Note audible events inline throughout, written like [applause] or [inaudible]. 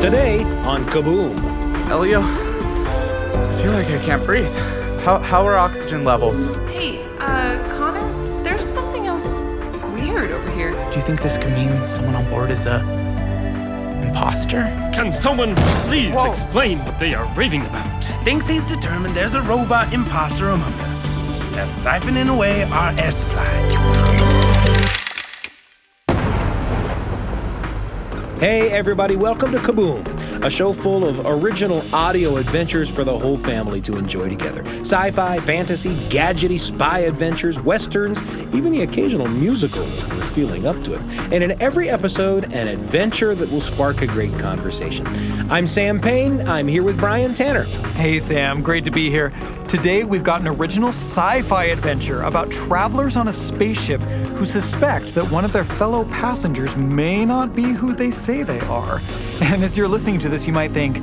Today on Kaboom. Elio, I feel like I can't breathe. How, how are oxygen levels? Hey, uh, Connor, there's something else weird over here. Do you think this could mean someone on board is a imposter? Can someone please Whoa. explain what they are raving about? thinks he's determined there's a robot imposter among us that's siphoning away our air supply. Hey, everybody, welcome to Kaboom, a show full of original audio adventures for the whole family to enjoy together. Sci fi, fantasy, gadgety spy adventures, westerns, even the occasional musical if we're feeling up to it. And in every episode, an adventure that will spark a great conversation. I'm Sam Payne. I'm here with Brian Tanner. Hey Sam, great to be here. Today we've got an original sci fi adventure about travelers on a spaceship who suspect that one of their fellow passengers may not be who they say they are. [laughs] And as you're listening to this, you might think,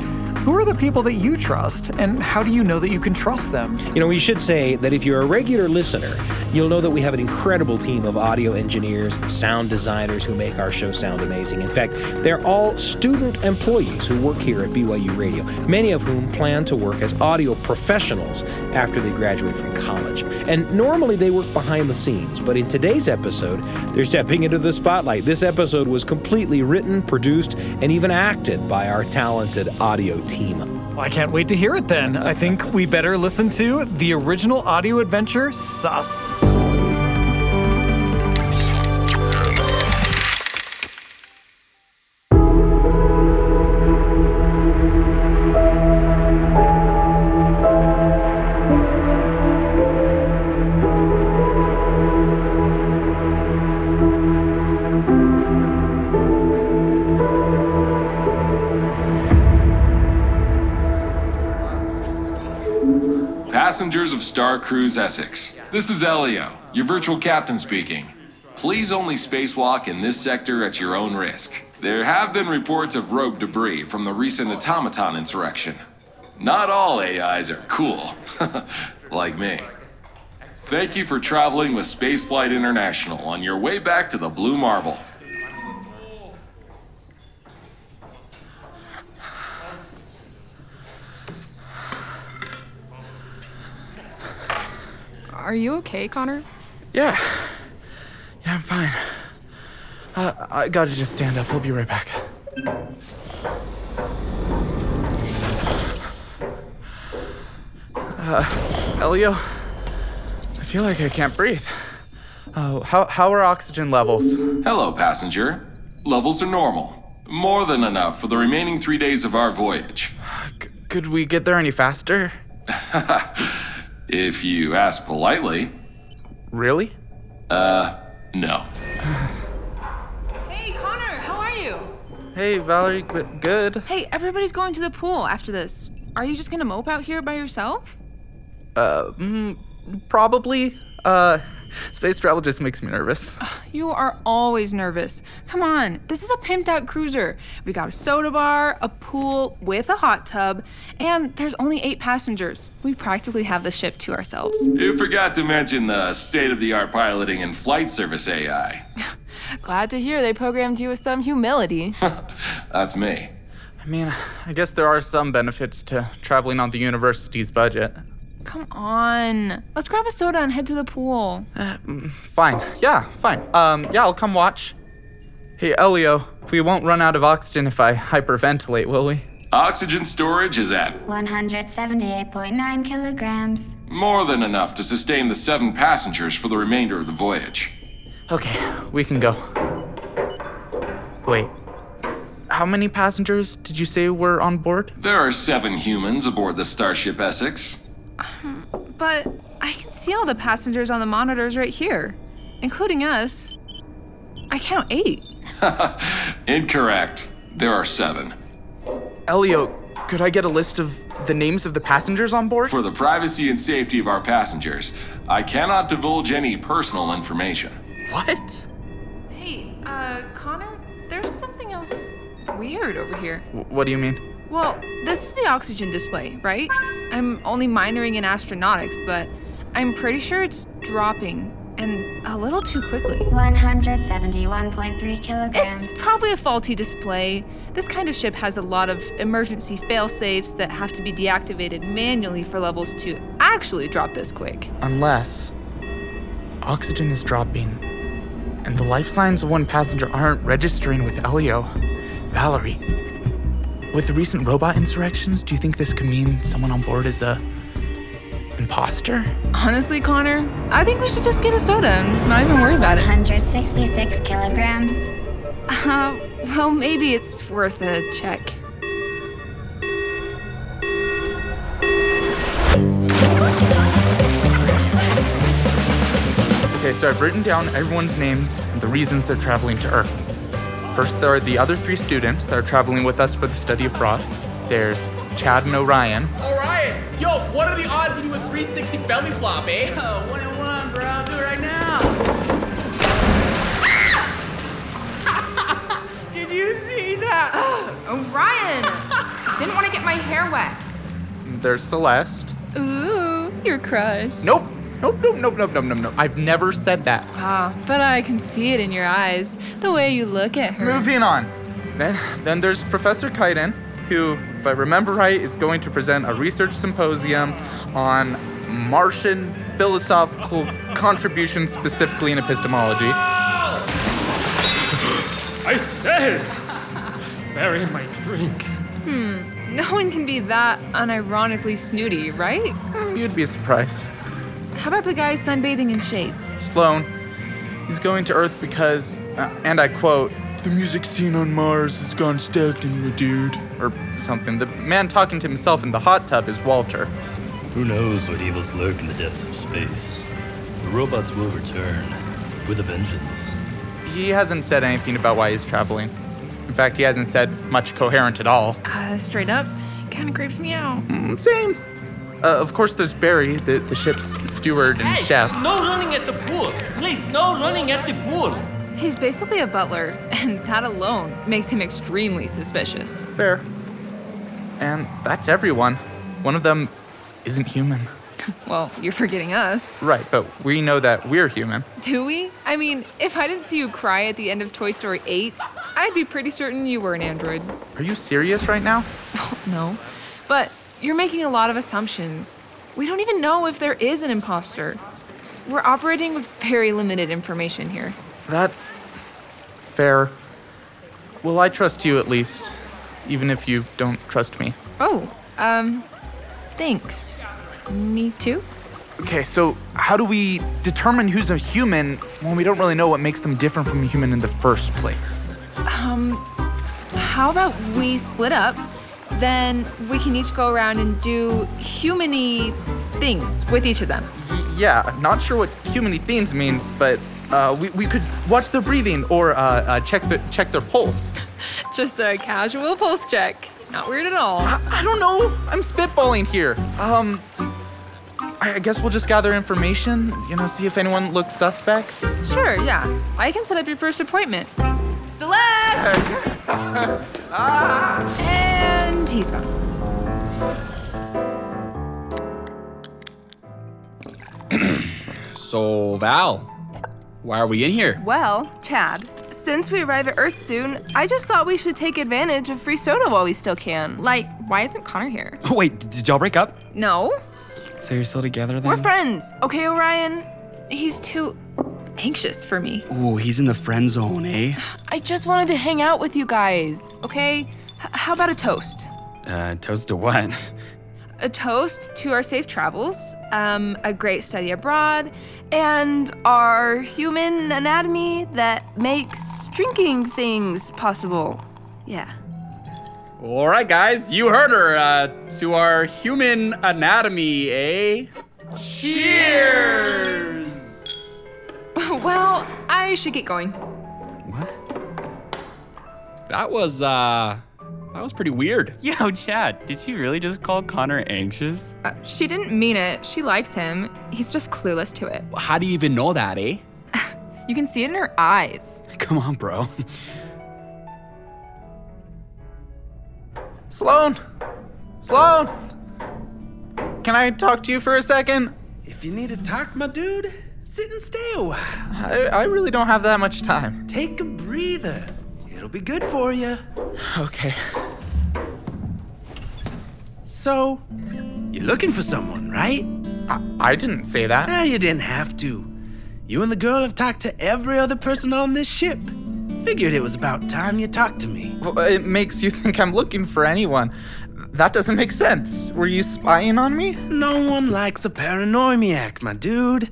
who are the people that you trust, and how do you know that you can trust them? You know, we should say that if you're a regular listener, you'll know that we have an incredible team of audio engineers and sound designers who make our show sound amazing. In fact, they're all student employees who work here at BYU Radio, many of whom plan to work as audio professionals after they graduate from college. And normally they work behind the scenes, but in today's episode, they're stepping into the spotlight. This episode was completely written, produced, and even acted by our talented audio team. Well, I can't wait to hear it then. I think we better listen to the original audio adventure, Sus. Of Star Cruise Essex, this is Elio, your virtual captain speaking. Please only spacewalk in this sector at your own risk. There have been reports of rogue debris from the recent automaton insurrection. Not all AIs are cool, [laughs] like me. Thank you for traveling with Spaceflight International on your way back to the Blue Marble. Are you okay, Connor? Yeah. Yeah, I'm fine. Uh, I gotta just stand up. We'll be right back. Uh, Elio, I feel like I can't breathe. Oh, how, how are oxygen levels? Hello, passenger. Levels are normal. More than enough for the remaining three days of our voyage. C- could we get there any faster? [laughs] If you ask politely, Really? uh, no. Hey, Connor, how are you? Hey, Valerie, good. Hey, everybody's going to the pool after this. Are you just gonna mope out here by yourself? Uh, mm, probably. Uh, [laughs] space travel just makes me nervous. You are always nervous. Come on, this is a pimped out cruiser. We got a soda bar, a pool with a hot tub, and there's only eight passengers. We practically have the ship to ourselves. You forgot to mention the state of the art piloting and flight service AI. [laughs] Glad to hear they programmed you with some humility. [laughs] That's me. I mean, I guess there are some benefits to traveling on the university's budget. Come on. Let's grab a soda and head to the pool. Fine. Yeah, fine. Um, yeah, I'll come watch. Hey, Elio, we won't run out of oxygen if I hyperventilate, will we? Oxygen storage is at 178.9 kilograms. more than enough to sustain the seven passengers for the remainder of the voyage. Okay, we can go. Wait. How many passengers did you say were on board? There are seven humans aboard the Starship Essex. But I can see all the passengers on the monitors right here, including us. I count eight. [laughs] Incorrect. There are seven. Elio, could I get a list of the names of the passengers on board? For the privacy and safety of our passengers, I cannot divulge any personal information. What? Hey, uh, Connor, there's something else weird over here. W- what do you mean? Well, this is the oxygen display, right? I'm only minoring in astronautics, but I'm pretty sure it's dropping and a little too quickly. 171.3 kilograms. It's probably a faulty display. This kind of ship has a lot of emergency fail-safes that have to be deactivated manually for levels to actually drop this quick. Unless oxygen is dropping and the life signs of one passenger aren't registering with Elio. Valerie, with the recent robot insurrections, do you think this could mean someone on board is a imposter? Honestly, Connor, I think we should just get a soda and not even worry about it. 166 kilograms. Uh, well, maybe it's worth a check. Okay, so I've written down everyone's names and the reasons they're traveling to Earth. First, there are the other three students that are traveling with us for the study abroad. There's Chad and Orion. Orion! Yo, what are the odds of do a 360 belly flop, eh? [laughs] Oh, one and one, bro. I'll do it right now. [laughs] Did you see that? [gasps] Orion! Didn't want to get my hair wet. There's Celeste. Ooh, your crush. Nope. Nope, nope, nope, nope, nope, nope, nope. I've never said that. Ah, but I can see it in your eyes, the way you look at her. Moving on. Then, then there's Professor Kaiden, who, if I remember right, is going to present a research symposium on Martian philosophical contributions, specifically in epistemology. [gasps] I said! Barry my drink. Hmm, no one can be that unironically snooty, right? You'd be surprised. How about the guy sunbathing in shades? Sloan, he's going to Earth because, uh, and I quote, the music scene on Mars has gone stagnant, my dude. Or something. The man talking to himself in the hot tub is Walter. Who knows what evils lurk in the depths of space? The robots will return with a vengeance. He hasn't said anything about why he's traveling. In fact, he hasn't said much coherent at all. Uh, straight up, kind of creeps me out. Mm, Same. Uh, of course, there's Barry, the, the ship's steward and Hey, chef. no running at the pool. Please, no running at the pool. He's basically a butler, and that alone makes him extremely suspicious. Fair. And that's everyone. One of them isn't human. [laughs] Well, you're forgetting us. Right, but we know that we're human. Do we? I mean, if I didn't see you cry at the end of Toy Story 8, I'd be pretty certain you were an android. Are you serious right now? [laughs] No. But you're making a lot of assumptions. We don't even know if there is an imposter. We're operating with very limited information here. That's fair. Well, I trust you at least, even if you don't trust me. Oh, um, thanks. Me too? Okay, so how do we determine who's a human when we don't really know what makes them different from a human in the first place? Um, how about we split up? Then we can each go around and do human-y things with each of them. Yeah, not sure what humany themes means, but uh, we, we could watch their breathing or uh, uh, check the, check their pulse. [laughs] Just a casual pulse check. Not weird at all. I, I don't know. I'm spitballing here. Um, I I guess we'll just gather information. You know, see if anyone looks suspect. Sure, yeah. I can set up your first appointment. Celeste! And he's gone. So, Val, why are we in here? Well, Chad, since we arrive at Earth soon, I just thought we should take advantage of free soda while we still can. Like, why isn't Connor here? Oh, [laughs] wait, did y'all break up? No, So you're still together then? We're friends, okay, Orion? he's too anxious for me. Ooh, he's in the friend zone, eh? I just wanted to hang out with you guys, okay? H- how about a toast? Uh, toast to what? [laughs] A toast to our safe travels, um, a great study abroad, And our human anatomy that makes drinking things possible. Yeah. All right, guys, you heard her. Uh, to our human anatomy, eh? Cheers! [laughs] well, I should get going. What? That was, uh, that was pretty weird. [laughs] Yo, Chad, did she really just call Connor anxious? Uh, she didn't mean it. She likes him. He's just clueless to it. How do you even know that, eh? [laughs] You can see it in her eyes. Come on, bro. Sloan! Sloan! Can I talk to you for a second? If you need to talk, my dude, sit and stay a while. I, I really don't have that much time. Take a breather. It'll be good for you. Okay. So, you're looking for someone, right? I, I didn't say that. Eh, you didn't have to. You and the girl have talked to every other person on this ship. Figured it was about time you talked to me. Well, it makes you [laughs] think I'm looking for anyone. That doesn't make sense. Were you spying on me? No one likes a paranoiac, my dude.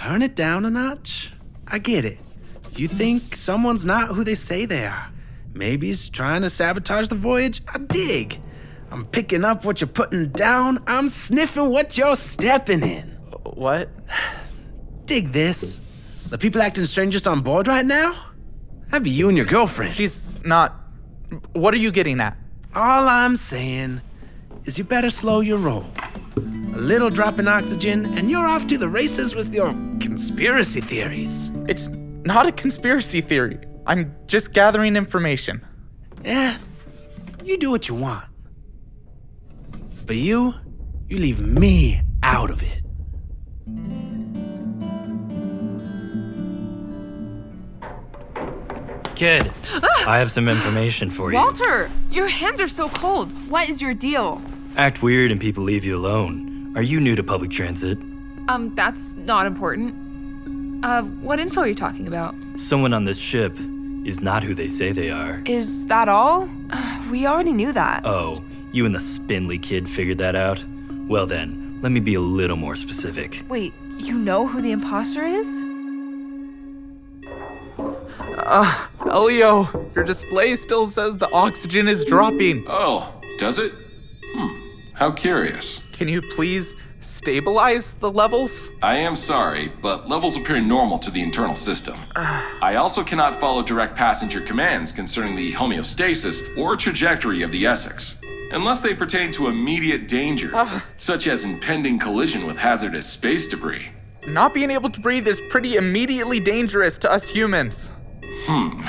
Turn it down a notch. I get it. You think someone's not who they say they are. Maybe he's trying to sabotage the voyage. I dig. I'm picking up what you're putting down. I'm sniffing what you're stepping in. What? Dig this. The people acting strangest on board right now? That'd be you and your girlfriend. She's not. What are you getting at? All I'm saying is you better slow your roll. A little drop in oxygen, and you're off to the races with your conspiracy theories. It's not a conspiracy theory. I'm just gathering information. Eh, you do what you want. But you, you leave me out of it. Kid, I have some information for you. Walter, your hands are so cold. What is your deal? Act weird and people leave you alone. Are you new to public transit? Um, that's not important. Uh, what info are you talking about? Someone on this ship is not who they say they are. Is that all? Uh, we already knew that. Oh, you and the spindly kid figured that out? Well then, let me be a little more specific. Wait, you know who the imposter is? Uh, Elio, your display still says the oxygen is dropping. Oh, does it? Hmm, how curious. Can you please stabilize the levels? I am sorry, but levels appear normal to the internal system. [sighs] I also cannot follow direct passenger commands concerning the homeostasis or trajectory of the Essex, unless they pertain to immediate danger, [sighs] such as impending collision with hazardous space debris. Not being able to breathe is pretty immediately dangerous to us humans. Hmm.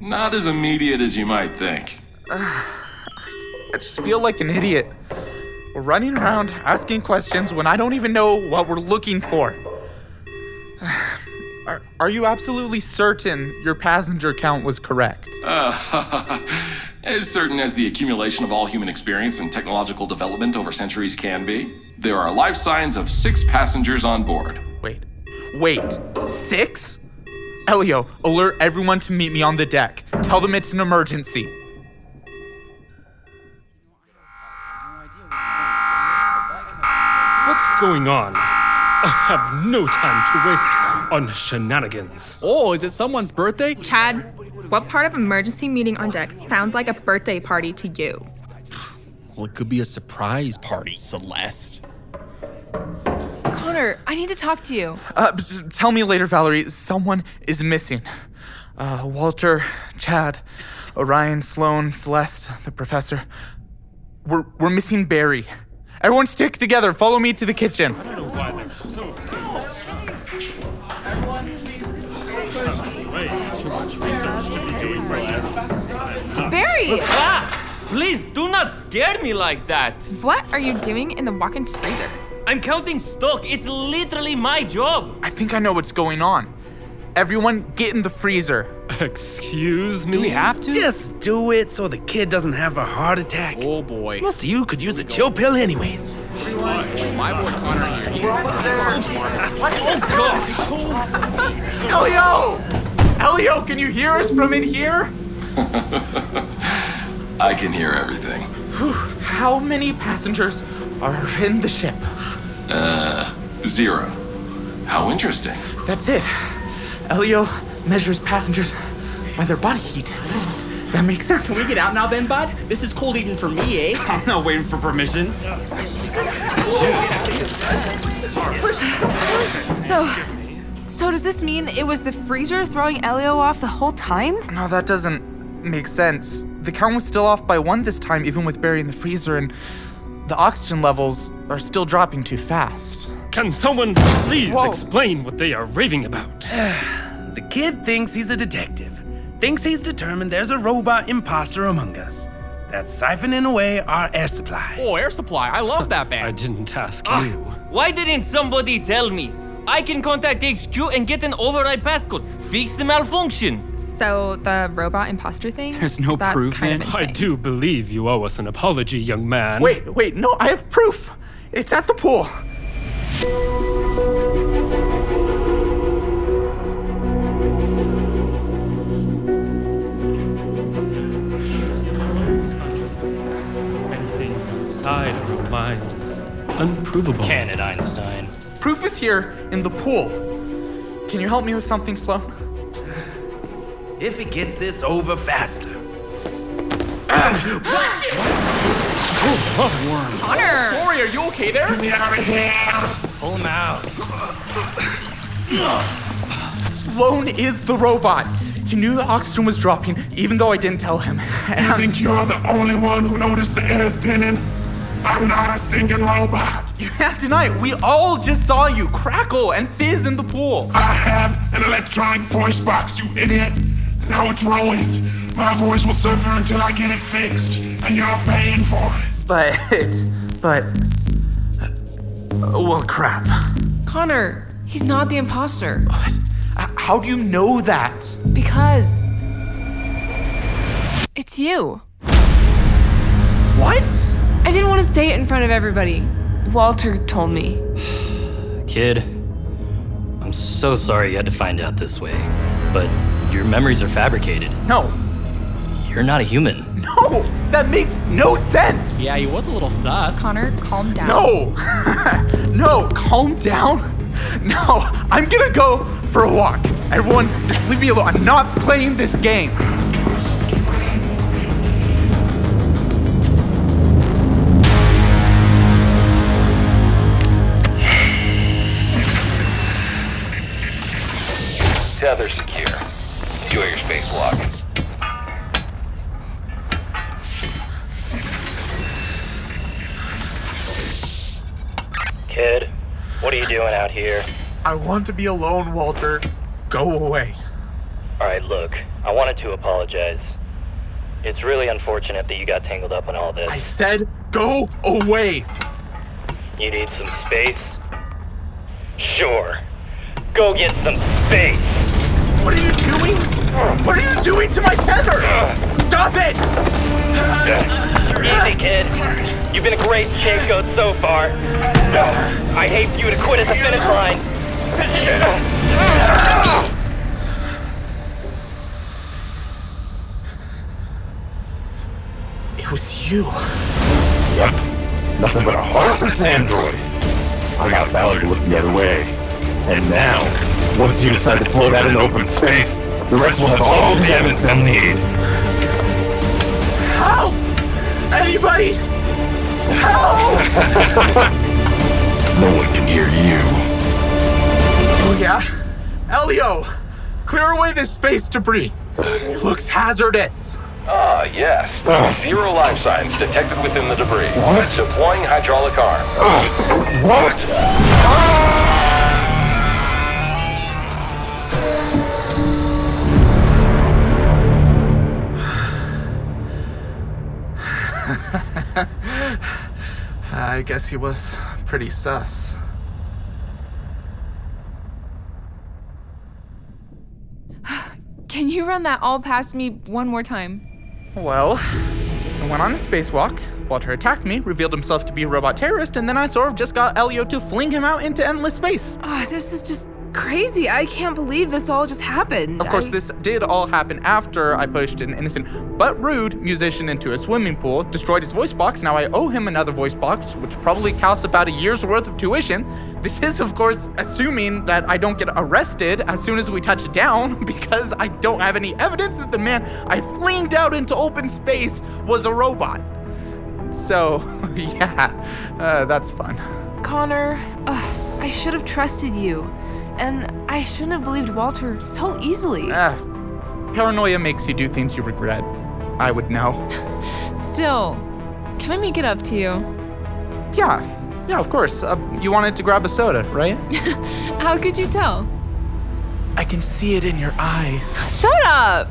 [laughs] Not as immediate as you might think. [sighs] I just feel like an idiot. We're running around asking questions when I don't even know what we're looking for. [sighs] Are, are you absolutely certain your passenger count was correct? Uh, [laughs] as certain as the accumulation of all human experience and technological development over centuries can be, there are life signs of six passengers on board. Wait. Wait. Six? Elio, alert everyone to meet me on the deck. Tell them it's an emergency. Going on? I have no time to waste on shenanigans. Oh, is it someone's birthday? Chad, what part of emergency meeting on deck sounds like a birthday party to you? Well, it could be a surprise party, Celeste. Connor, I need to talk to you. Uh, just tell me later, Valerie. Someone is missing. Uh, Walter, Chad, Orion, Sloan, Celeste, the professor. We're, we're missing Barry. Everyone stick together. Follow me to the kitchen. Way too much research to be doing right. Barry! Ah! Please do not scare me like that. What are you doing in the walk in freezer? I'm counting stock. It's literally my job. I think I know what's going on. Everyone, get in the freezer. Excuse me? Do we have to? Just do it so the kid doesn't have a heart attack. Oh boy. Most of you could use a chill pill, anyways. My boy Connor here. Oh gosh! Elio! Elio, can you hear us from in here? [laughs] I can hear everything. Whew, How many passengers are in the ship? Uh, zero. How interesting. That's it. Elio measures passengers by their body heat. That makes sense. Can we get out now then, bud? This is cold even for me, eh? [laughs] I'm not waiting for permission. So, so does this mean it was the freezer throwing Elio off the whole time? No, that doesn't make sense. The count was still off by one this time, even with Barry in the freezer, and the oxygen levels are still dropping too fast. Can someone please Whoa. explain what they are raving about? [sighs] The kid thinks he's a detective, thinks he's determined there's a robot imposter among us that's siphoning away our air supply. Oh, air supply. I love that [laughs] band. I didn't ask Ah, you. Why didn't somebody tell me? I can contact HQ and get an override passcode. Fix the malfunction. So the robot imposter thing? There's no That's proof kind of I do believe you owe us an apology, young man. Wait, wait, no, I have proof. It's at the pool. Unprovable. Can it, Einstein? Proof is here in the pool. Can you help me with something, Sloan? If it gets this over faster. What? Connor! Sorry, are you okay there? Get me out of here! Pull him out. Sloan is the robot. He knew the oxygen was dropping, even though I didn't tell him. [laughs] You think you're the only one who noticed the air thinning? I'm not a stinking robot. You can't deny it. We all just saw you crackle and fizz in the pool. I have an electronic voice box, you idiot. Now it's rolling. My voice will suffer until I get it fixed, and you're paying for it. But, but, well, crap. Connor, he's not the imposter. Uh, How do you know that? Because. It's you. What? I didn't want to say it in front of everybody. Walter told me. [sighs] Kid, I'm so sorry you had to find out this way, but your memories are fabricated. No, You're not a human. no, that makes no sense. Yeah, he was a little sus. Connor, calm down. No, [laughs] no, calm down. [laughs] No, I'm gonna go for a walk. Everyone, just leave me alone. I'm not playing this game. I want to be alone, Walter. Go away. Alright, look, I wanted to apologize. It's really unfortunate that you got tangled up in all this. I said go away. You need some space? Sure. Go get some space! What are you doing? What are you doing to my tether? Stop it! Easy, kid. You've been a great scapegoat so far. I hate you to quit at the finish line. It was you. Yep. Nothing but a heartless android. I got Valerie to look the other way. And now, once you decide to float out in open space, the rest will have all the evidence they'll need. Help! Anybody! Help! [laughs] No one can hear you. Oh? Elio! Clear away this space debris. It looks hazardous. Ah, yes. Zero life signs detected within the debris. What? Deploying hydraulic arm. What? [sighs] I guess he was pretty sus. Can you run that all past me one more time? Well, I went on a spacewalk. Walter attacked me, revealed himself to be a robot terrorist, and then I sort of just got Elio to fling him out into endless space. Ah, this is just crazy. I can't believe this all just happened. Of course, I- this did all happen after I pushed an innocent but rude musician into a swimming pool, destroyed his voice box. Now I owe him another voice box, which probably costs about a year's worth of tuition. This is, of course, assuming that I don't get arrested as soon as we touch down, [laughs] because I don't have any evidence that the man I flinged out into open space was a robot. So, [laughs] yeah, uh, that's fun. Connor, ugh, I should have trusted you. And I shouldn't have believed Walter so easily. Ah, paranoia makes you do things you regret. I would know. [laughs] Still, can I make it up to you? Yeah, yeah, of course. Uh, you wanted to grab a soda, right? [laughs] How could you tell? I can see it in your eyes. Shut up!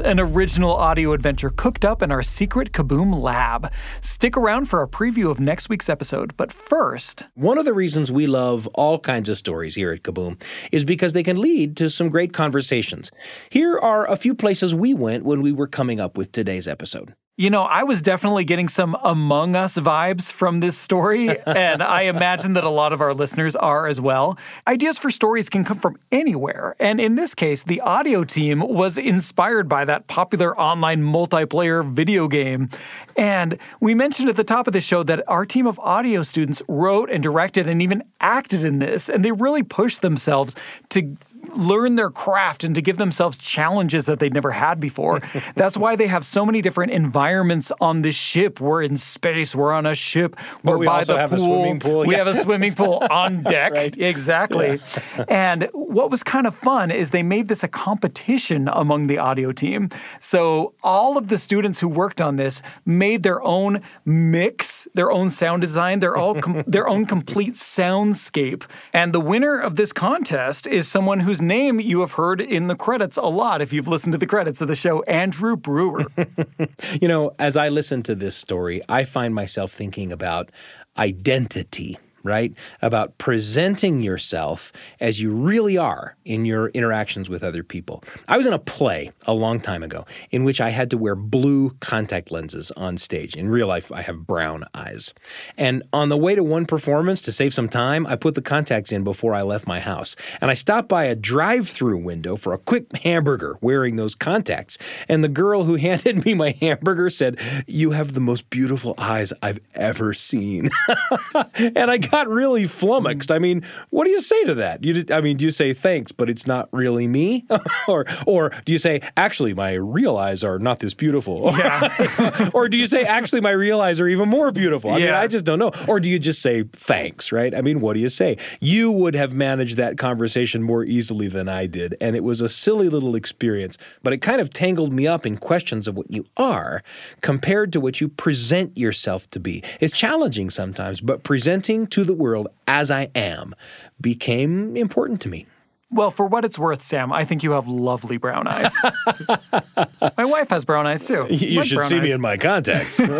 An original audio adventure cooked up in our secret Kaboom lab. Stick around for a preview of next week's episode, but first. One of the reasons we love all kinds of stories here at Kaboom is because they can lead to some great conversations. Here are a few places we went when we were coming up with today's episode. You know, I was definitely getting some Among Us vibes from this story, [laughs] and I imagine that a lot of our listeners are as well. Ideas for stories can come from anywhere, and in this case, the audio team was inspired by that popular online multiplayer video game. And we mentioned at the top of the show that our team of audio students wrote and directed and even acted in this, and they really pushed themselves to learn their craft and to give themselves challenges that they'd never had before. [laughs] That's why they have so many different environments on this ship. We're in space, we're on a ship, we're we by also the have a pool. swimming pool, We yeah. have a swimming pool [laughs] on deck. Right. Exactly. and what was kind of fun is they made this a competition among the audio team. So all of the students who worked on this made their own mix, their own sound design, their all com- their own [laughs] complete soundscape. And the winner of this contest is someone whose name you have heard in the credits a lot if you've listened to the credits of the show, Andrew Brewer. [laughs] You know, as I listen to this story, I find myself thinking about identity, right? About presenting yourself as you really are in your interactions with other people. I was in a play a long time ago in which I had to wear blue contact lenses on stage. In real life, I have brown eyes. And on the way to one performance, to save some time, I put the contacts in before I left my house. And I stopped by a drive through window for a quick hamburger wearing those contacts. And the girl who [laughs] handed me my hamburger said, You have the most beautiful eyes I've ever seen. [laughs] and I got really flummoxed. I mean, what do you say to that? You, I mean, do you say thanks, but it's not really me, [laughs] or or do you say actually my real eyes are not this beautiful? [laughs] Yeah. [laughs] or do you say actually my real eyes are even more beautiful? I mean, I just don't know. Or do you just say thanks? Right? I mean, what do you say? You would have managed that conversation more easily than I did, and it was a silly little experience, but it kind of tangled me up in questions of what you are compared to what you present yourself to be. It's challenging sometimes, but presenting to the world as I am became important to me. Well, for what it's worth, Sam, I think you have lovely brown eyes. [laughs] my wife has brown eyes too. You Like should see me in my contacts. [laughs]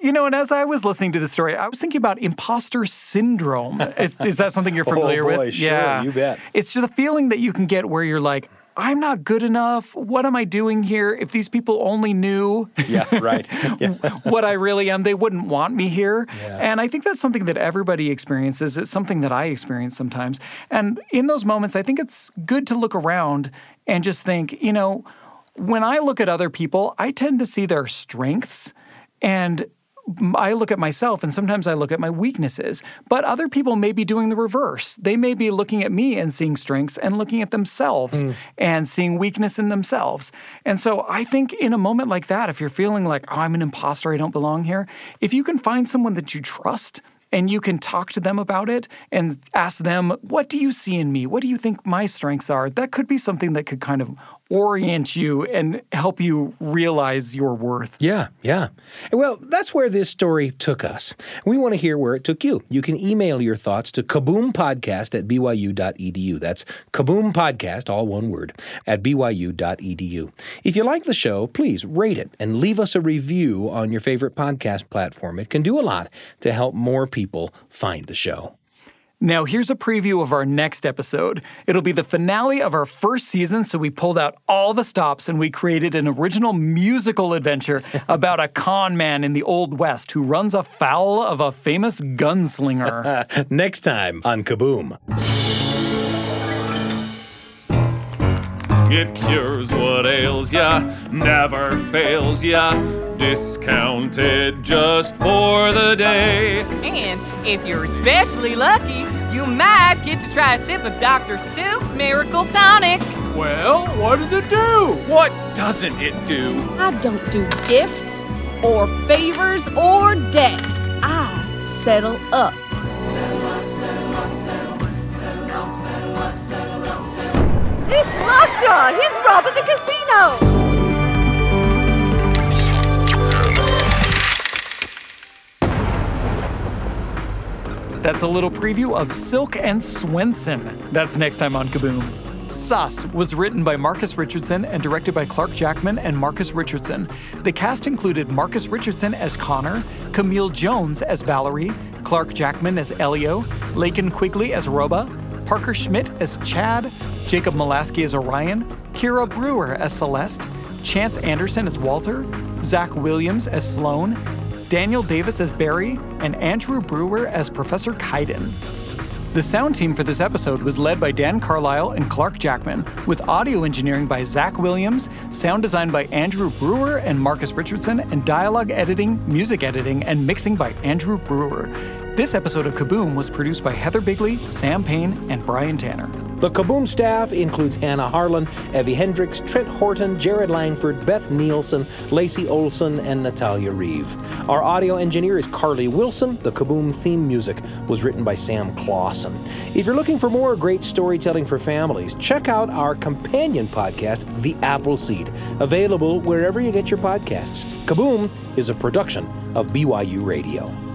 You know, and as I was listening to the story, I was thinking about imposter syndrome. Is, is that something you're familiar [laughs] Oh, familiar boy, with? sure, you bet. It's just a feeling that you can get where you're like, I'm not good enough. What am I doing here? If these people only knew [laughs] yeah, right. [laughs] Yeah. what I really am, they wouldn't want me here. And I think that's something that everybody experiences. It's something that I experience sometimes. And in those moments, I think it's good to look around and just think, you know, when I look at other people, I tend to see their strengths and I look at myself and sometimes I look at my weaknesses, but other people may be doing the reverse. They may be looking at me and seeing strengths and looking at themselves hmm. and seeing weakness in themselves. And so I think in a moment like that, if you're feeling like, oh, I'm an imposter, I don't belong here, if you can find someone that you trust and you can talk to them about it and ask them, what do you see in me? What do you think my strengths are? That could be something that could kind of orient you and help you realize your worth. Yeah, yeah. Well, that's where this story took us. We want to hear where it took you. You can email your thoughts to kaboompodcast at byu.edu. That's kaboompodcast, all one word, at byu.edu. If you like the show, please rate it and leave us a review on your favorite podcast platform. It can do a lot to help more people find the show. Now, here's a preview of our next episode. It'll be the finale of our first season, so we pulled out all the stops and we created an original musical adventure [laughs] about a con man in the Old West who runs afoul of a famous gunslinger. [laughs] Next time on Kaboom. It cures what ails ya, never fails ya. Discounted just for the day. And if you're especially lucky, you might get to try a sip of Dr. Silk's Miracle Tonic. Well, what does it do? What doesn't it do? I don't do gifts or favors or debts. I settle up. It's Lockjaw! He's robbing the casino! That's a little preview of Silk and Swenson. That's next time on Kaboom. Sus was written by Marcus Richardson and directed by Clarke Jackman and Marcus Richardson. The cast included Marcus Richardson as Connor, Camille Jones as Valerie, Clarke Jackman as Elio, Laken Quigley as Roba, Parker Schmidt as Chad, Jacob Malasky as Orion, Kyra Brewer as Celeste, Chance Anderson as Walter, Zach Williams as Sloan, Daniel Davis as Barry, and Andrew Brewer as Professor Kaiden. The sound team for this episode was led by Dan Carlisle and Clarke Jackman, with audio engineering by Zach Williams, sound design by Andrew Brewer and Marcus Richardson, and dialogue editing, music editing, and mixing by Andrew Brewer. This episode of Kaboom was produced by Heather Bigley, Sam Payne, and Brian Tanner. The Kaboom staff includes Hannah Harlan, Evie Hendricks, Trent Horton, Jared Langford, Beth Nielsen, Lacey Olson, and Natalia Reeve. Our audio engineer is Carly Wilson. The Kaboom theme music was written by Sam Clausen. If you're looking for more great storytelling for families, check out our companion podcast, The Appleseed, available wherever you get your podcasts. Kaboom is a production of BYU Radio.